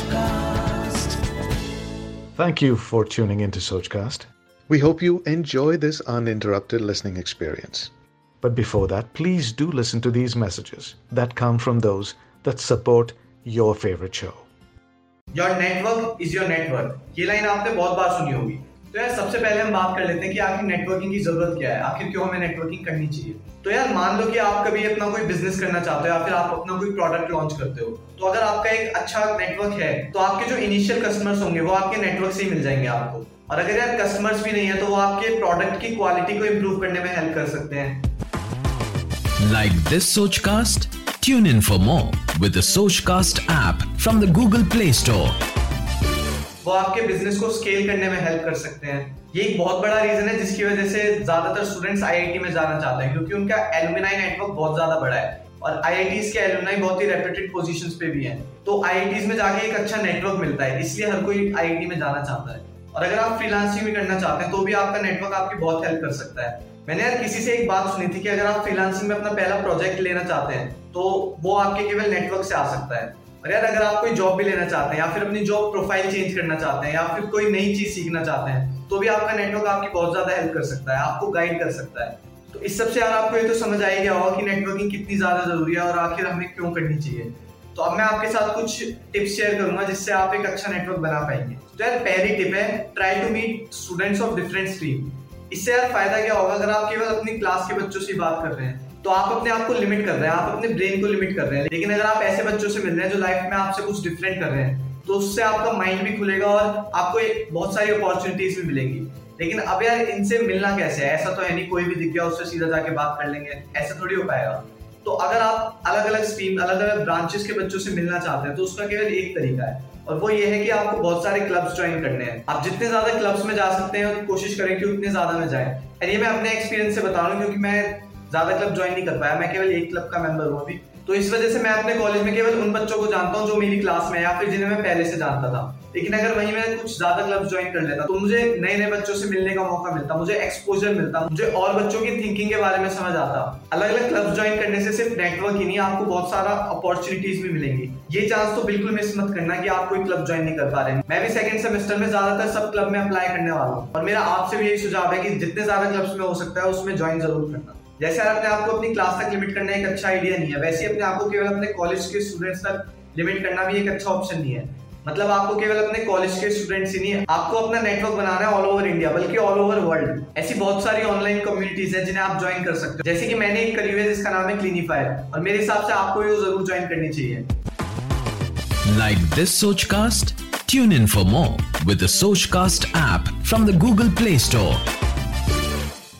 Sochcast. Thank you for tuning into Sochcast. We hope you enjoy this uninterrupted listening experience. But before that, please do listen to these messages that come from those that support your favorite show. Your network is your network ये line आपने बहुत बार सुनी होगी तो यार सबसे पहले हम बात कर लेते हैं कि आखिर नेटवर्किंग की ज़रूरत क्या है आखिर क्यों हमें नेटवर्किंग करनी चाहिए तो यार मान लो कि आप कभी अपना कोई बिज़नेस करना चाहते हो या फिर आप अपना कोई प्रोडक्ट लॉन्च करते हो तो अगर आपका एक अच्छा नेटवर्क है तो आपके जो इनिशियल कस्टमर्स होंगे, वो आपके नेटवर्क से ही मिल जाएँगे आपको और अगर यार कस्टमर्स भी नहीं है तो वो आपके प्रोडक्ट की क्वालिटी को इम्प्रूव करने में हेल्प कर सकते हैं Like this Sochcast? Tune in for more with Sochcast app from the Google Play Store. वो आपके बिज़नेस को स्केल करने में हेल्प कर सकते हैं। ये एक बहुत बड़ा रीजन है जिसकी वजह से ज़्यादातर स्टूडेंट्स आईआईटी में जाना चाहते हैं, क्योंकि उनका एलुमिनाई नेटवर्क बहुत ज़्यादा बड़ा है। और आईआईटीज के एलुमिनाई बहुत ही रेप्यूटेड पोजीशंस पे भी हैं। तो आईआईटीज में जाके एक अच्छा नेटवर्क मिलता है, इसलिए हर कोई आईआईटी में जाना चाहता है। और अगर आप फ्रीलांसिंग भी करना चाहते हैं तो भी आपका नेटवर्क आपकी बहुत हेल्प कर सकता है। मैंने यार किसी से एक बात सुनी थी कि अगर आप फ्रीलांसिंग में अपना पहला प्रोजेक्ट लेना चाहते हैं तो वो आपके केवल नेटवर्क से आ सकता है। और यार, अगर आप कोई जॉब भी लेना चाहते हैं, या फिर अपनी जॉब प्रोफ़ाइल चेंज करना चाहते हैं, या फिर कोई नई चीज़ सीखना चाहते हैं तो भी आपका नेटवर्क आपकी बहुत ज़्यादा हेल्प कर सकता है, आपको गाइड कर सकता है। तो इस सबसे यार आपको ये तो समझ आई गया होगा कि नेटवर्किंग कितनी ज़्यादा ज़रूरी है और आखिर हमें क्यों करनी चाहिए। तो अब मैं आपके साथ कुछ टिप्स शेयर करूँगा जिससे आप एक अच्छा नेटवर्क बना पाएँगे। तो यार, पहली टिप है try to meet students of different stream इससे यार फ़ायदा क्या होगा, अगर आप केवल अपनी क्लास के बच्चों से बात कर रहे हैं तो आप अपने आप को लिमिट कर रहे हैं, आप अपने ब्रेन को लिमिट कर रहे हैं। लेकिन अगर आप ऐसे बच्चों से मिल रहे हैं जो लाइफ में आपसे कुछ डिफरेंट कर रहे हैं तो उससे आपका माइंड भी खुलेगा और आपको बहुत सारी अपॉर्चुनिटीज़ भी मिलेंगी। लेकिन अब यार इनसे मिलना कैसे है? ऐसा तो है नहीं, कोई भी दिख गया, उससे सीधा जाके बात कर लेंगे। ऐसा थोड़ी हो पाएगा। तो अगर आप अलग अलग स्ट्रीम अलग अलग ब्रांचेस के बच्चों से मिलना चाहते हैं तो उसका केवल एक तरीका है। और वो ये है कि आपको बहुत सारे क्लब्स ज्वाइन करने हैं। आप जितने ज़्यादा क्लब्स में जा सकते हैं, कोशिश करें कि उतने ज़्यादा में जाए। ये मैं अपने एक्सपीरियंस से बता रहा हूँ, क्योंकि मैं ज़्यादा क्लब ज्वाइन नहीं कर पाया। मैं केवल एक क्लब का मेंबर हूँ अभी। तो इस वजह से मैं अपने कॉलेज में केवल उन बच्चों को जानता हूँ जो मेरी क्लास में या फिर जिन्हें मैं पहले से जानता था। लेकिन अगर वहीं मैं कुछ ज़्यादा क्लब ज्वाइन कर लेता तो मुझे नए नए बच्चों से मिलने का मौका मिलता, मुझे एक्सपोजर मिलता, मुझे और बच्चों की थिंकिंग के बारे में समझ आता। अलग अलग क्लब ज्वाइन करने से सिर्फ़ नेटवर्क ही नहीं, आपको बहुत सारा अपॉर्चुनिटीज़ भी मिलेंगी। ये चांस तो बिल्कुल मिस मत करना कि आप कोई क्लब ज्वाइन नहीं कर पा रहे मैं भी सेकंड सेमेस्टर में ज़्यादातर सब क्लब में अप्लाई करने वाला हूँ। और मेरा आपसे भी यही सुझाव है कि जितने ज़्यादा क्लब्स में हो सकता है, उसमें ज्वाइन ज़रूर करना। जैसे अपने आप को अपनी क्लास तक लिमिट करना एक अच्छा आइडिया नहीं है, वैसे अपने आप को केवल अपने कॉलेज के स्टूडेंट्स तक लिमिट करना भी एक अच्छा ऑप्शन नहीं है मतलब आपको केवल अपने कॉलेज के स्टूडेंट्स ही नहीं, आपको अपना नेटवर्क बनाना है ऑल ओवर इंडिया बल्कि ऑल ओवर वर्ल्ड ऐसी बहुत सारी ऑनलाइन कम्युनिटीज है जिन्हें आप ज्वाइन कर सकते हो जैसे कि मैंने एक करी हुई है, जिसका नाम है क्लिनिफायर और मेरे हिसाब से आपको ये ज़रूर ज्वाइन करनी चाहिए Like this Sochcast? Tune in for more with the cast app from the Google Play Store.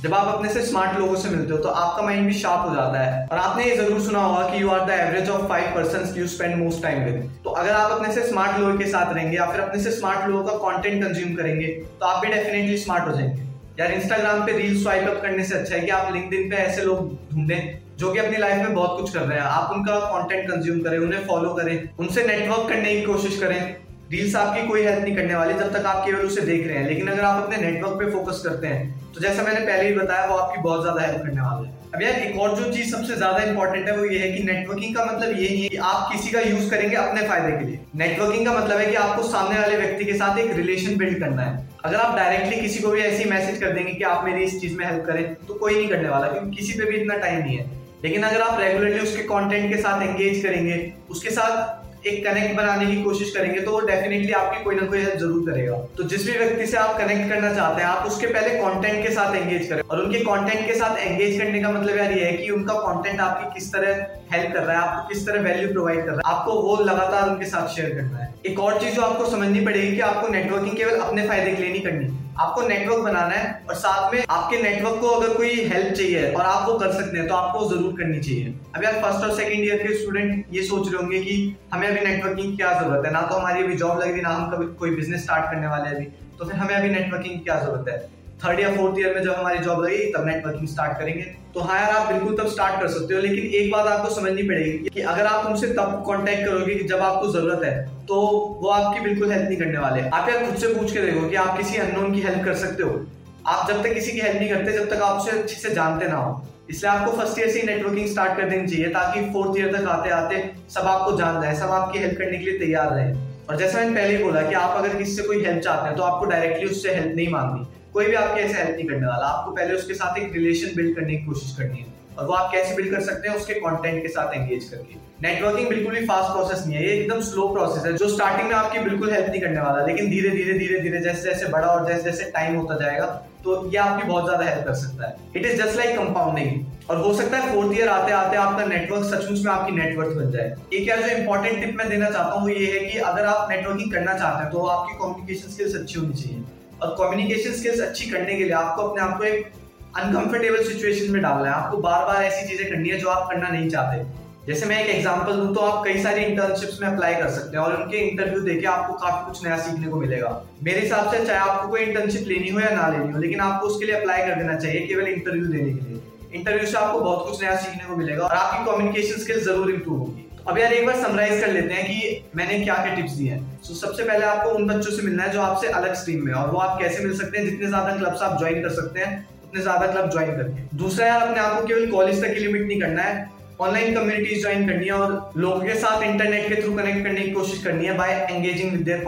जब आप अपने से स्मार्ट लोगों से मिलते हो तो आपका माइंड भी शार्प हो जाता है। और आपने ये ज़रूर सुना होगा कि you are the average of five person you spend most time with तो अगर आप अपने से स्मार्ट लोगों के साथ रहेंगे या फिर अपने से स्मार्ट लोगों का कंटेंट कंज्यूम करेंगे तो आप भी डेफिनेटली स्मार्ट हो जाएँगे। यार इंस्टाग्राम पे रील स्वाइप अप करने से अच्छा है कि आप लिंक्डइन पे ऐसे लोग ढूंढें जो कि अपनी लाइफ में बहुत कुछ कर रहे हैं। आप उनका कंटेंट कंज्यूम करें, उन्हें फॉलो करें, उनसे नेटवर्क करने की कोशिश करें। रील्स आपकी कोई हेल्प नहीं करने वाली जब तक आप केवल उसे देख रहे हैं। लेकिन अगर आप अपने नेटवर्क पे फोकस करते हैं तो जैसा मैंने पहले ही बताया, वो आपकी बहुत ज़्यादा हेल्प करने वाला है। अब यार, एक और जो चीज़ सबसे ज़्यादा इंपॉर्टेंट है, वो ये है कि नेटवर्किंग का मतलब ये है कि आप किसी का यूज़ करेंगे अपने फ़ायदे के लिए। नेटवर्किंग का मतलब है कि आपको सामने वाले व्यक्ति के साथ एक रिलेशन बिल्ड करना है। अगर आप डायरेक्टली किसी को भी ऐसी मैसेज कर देंगे कि आप मेरी इस चीज़ में हेल्प करें तो कोई नहीं करने वाला, क्योंकि किसी पे भी इतना टाइम नहीं है। लेकिन अगर आप रेगुलरली उसके कंटेंट के साथ एंगेज करेंगे, उसके साथ एक कनेक्ट बनाने की कोशिश करेंगे तो वो डेफिनेटली आपकी कोई ना कोई हेल्प ज़रूर करेगा। तो जिस भी व्यक्ति से आप कनेक्ट करना चाहते हैं, आप उसके पहले कॉन्टेंट के साथ एंगेज करें। और उनके कॉन्टेंट के साथ एंगेज करने का मतलब यार ये है कि उनका कॉन्टेंट आपकी किस तरह हेल्प कर रहा है, आपको किस तरह वैल्यू प्रोवाइड कर रहा है, आपको वो लगातार उनके साथ शेयर करना है। एक और चीज़ जो आपको समझनी पड़ेगी कि आपको नेटवर्किंग केवल अपने फ़ायदे के लिए नहीं करनी। आपको नेटवर्क बनाना है और साथ में आपके नेटवर्क को अगर कोई हेल्प चाहिए और आप वो कर सकते हैं तो आपको ज़रूर करनी चाहिए। अभी आप फ़र्स्ट और सेकंड ईयर के स्टूडेंट ये सोच रहे होंगे कि हमें अभी नेटवर्किंग की क्या ज़रूरत है? ना तो हमारी अभी जॉब लग रही, ना हम कभी कोई बिज़नेस स्टार्ट करने वाले अभी। तो फिर हमें अभी नेटवर्किंग की क्या ज़रूरत है? थर्ड या फोर्थ ईयर में जब हमारी जॉब लगेगी तब नेटवर्किंग स्टार्ट करेंगे। तो हाँ यार आप बिल्कुल तब स्टार्ट कर सकते हो, लेकिन एक बात आपको समझनी पड़ेगी कि अगर आप उनसे तब कांटेक्ट करोगे कि जब आपको ज़रूरत है तो वो आपकी बिल्कुल हेल्प नहीं करने वाले। आप यार खुद से पूछ के देखो कि आप किसी अननोन की हेल्प कर सकते हो। आप जब तक किसी की हेल्प नहीं करते, जब तक आप उसे अच्छे से जानते ना हो। इसलिए आपको फ़र्स्ट ईयर से ही नेटवर्किंग स्टार्ट कर देनी चाहिए, ताकि फोर्थ ईयर तक आते आते सब आपको जान जाए, सब आपकी हेल्प करने के लिए तैयार रहे। और जैसा मैंने पहले ही बोला कि आप अगर किसी से कोई हेल्प चाहते हैं तो आपको डायरेक्टली उससे हेल्प नहीं मांगनी। कोई भी आपके ऐसे हेल्प नहीं करने वाला। आपको पहले उसके साथ एक रिलेशन बिल्ड करने की कोशिश करनी है। और वो आप कैसे बिल्ड कर सकते हैं, उसके कंटेंट के साथ एंगेज करके। नेटवर्किंग बिल्कुल भी फास्ट प्रोसेस नहीं है, ये एकदम स्लो प्रोसेस है, जो स्टार्टिंग में आपकी बिल्कुल हेल्प नहीं करने वाला, लेकिन धीरे धीरे धीरे धीरे, जैसे जैसे बड़ा और जैसे जैसे टाइम होता जाएगा तो ये आपकी बहुत ज़्यादा हेल्प कर सकता है। It is just like compounding और हो सकता है फोर्थ ईयर आते आते आपका नेटवर्क सचमुच में आपकी नेटवर्क बन जाए। एक यार जो इंपॉर्टेंट टिप मैं देना चाहता हूँ, वो ये है कि अगर आप नेटवर्किंग करना चाहते हैं तो आपकी कम्युनिकेशन स्किल्स अच्छी होनी चाहिए। और कम्युनिकेशन स्किल्स अच्छी करने के लिए आपको अपने आप को एक अनकंफर्टेबल सिचुएशन में डालना है। आपको बार बार ऐसी चीज़ें करनी है जो आप करना नहीं चाहते। जैसे मैं एक एग्जांपल दूँ तो आप कई सारी इंटर्नशिप्स में अप्लाई कर सकते हैं और उनके इंटरव्यू देके आपको काफ़ी कुछ नया सीखने को मिलेगा। मेरे हिसाब से चाहे आपको कोई इंटर्नशिप लेनी हो या ना लेनी हो, लेकिन आपको उसके लिए अप्लाई कर देना चाहिए केवल इंटरव्यू देने के लिए। इंटरव्यू से आपको बहुत कुछ नया सीखने को मिलेगा और आपकी कम्युनिकेशन स्किल ज़रूर इंप्रूव होगी। अब यार एक बार समराइज कर लेते हैं कि मैंने क्या क्या टिप्स दिए हैं। तो सबसे पहले आपको उन बच्चों से मिलना है जो आपसे अलग स्ट्रीम में और वो आप कैसे मिल सकते हैं, जितने ज़्यादा क्लब्स आप ज्वाइन कर सकते हैं, उतने ज़्यादा क्लब ज्वाइन करके। दूसरा यार, अपने आप को केवल कॉलेज तक लिमिट नहीं करना है। ऑनलाइन कम्युनिटीज ज्वाइन करनी है और लोगों के साथ इंटरनेट के थ्रू कनेक्ट करने की कोशिश करनी है बाय एंगेजिंग विद देयर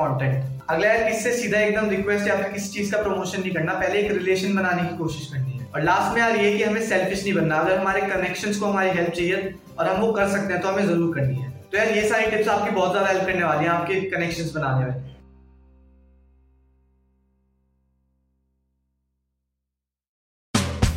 अगला यार, किससे सीधा एकदम रिक्वेस्ट या फिर किसी चीज़ का प्रमोशन नहीं करना, पहले एक रिलेशन बनाने की कोशिश करनी है। और लास्ट में यार ये कि हमें सेल्फिश नहीं बनना, अगर हमारे कनेक्शन को हमारी हेल्प चाहिए और हम वो कर सकते हैं तो हमें ज़रूर करनी है। तो यार ये सारी टिप्स आपकी बहुत ज़्यादा हेल्प करने वाली है, आपके कनेक्शन बनाने में।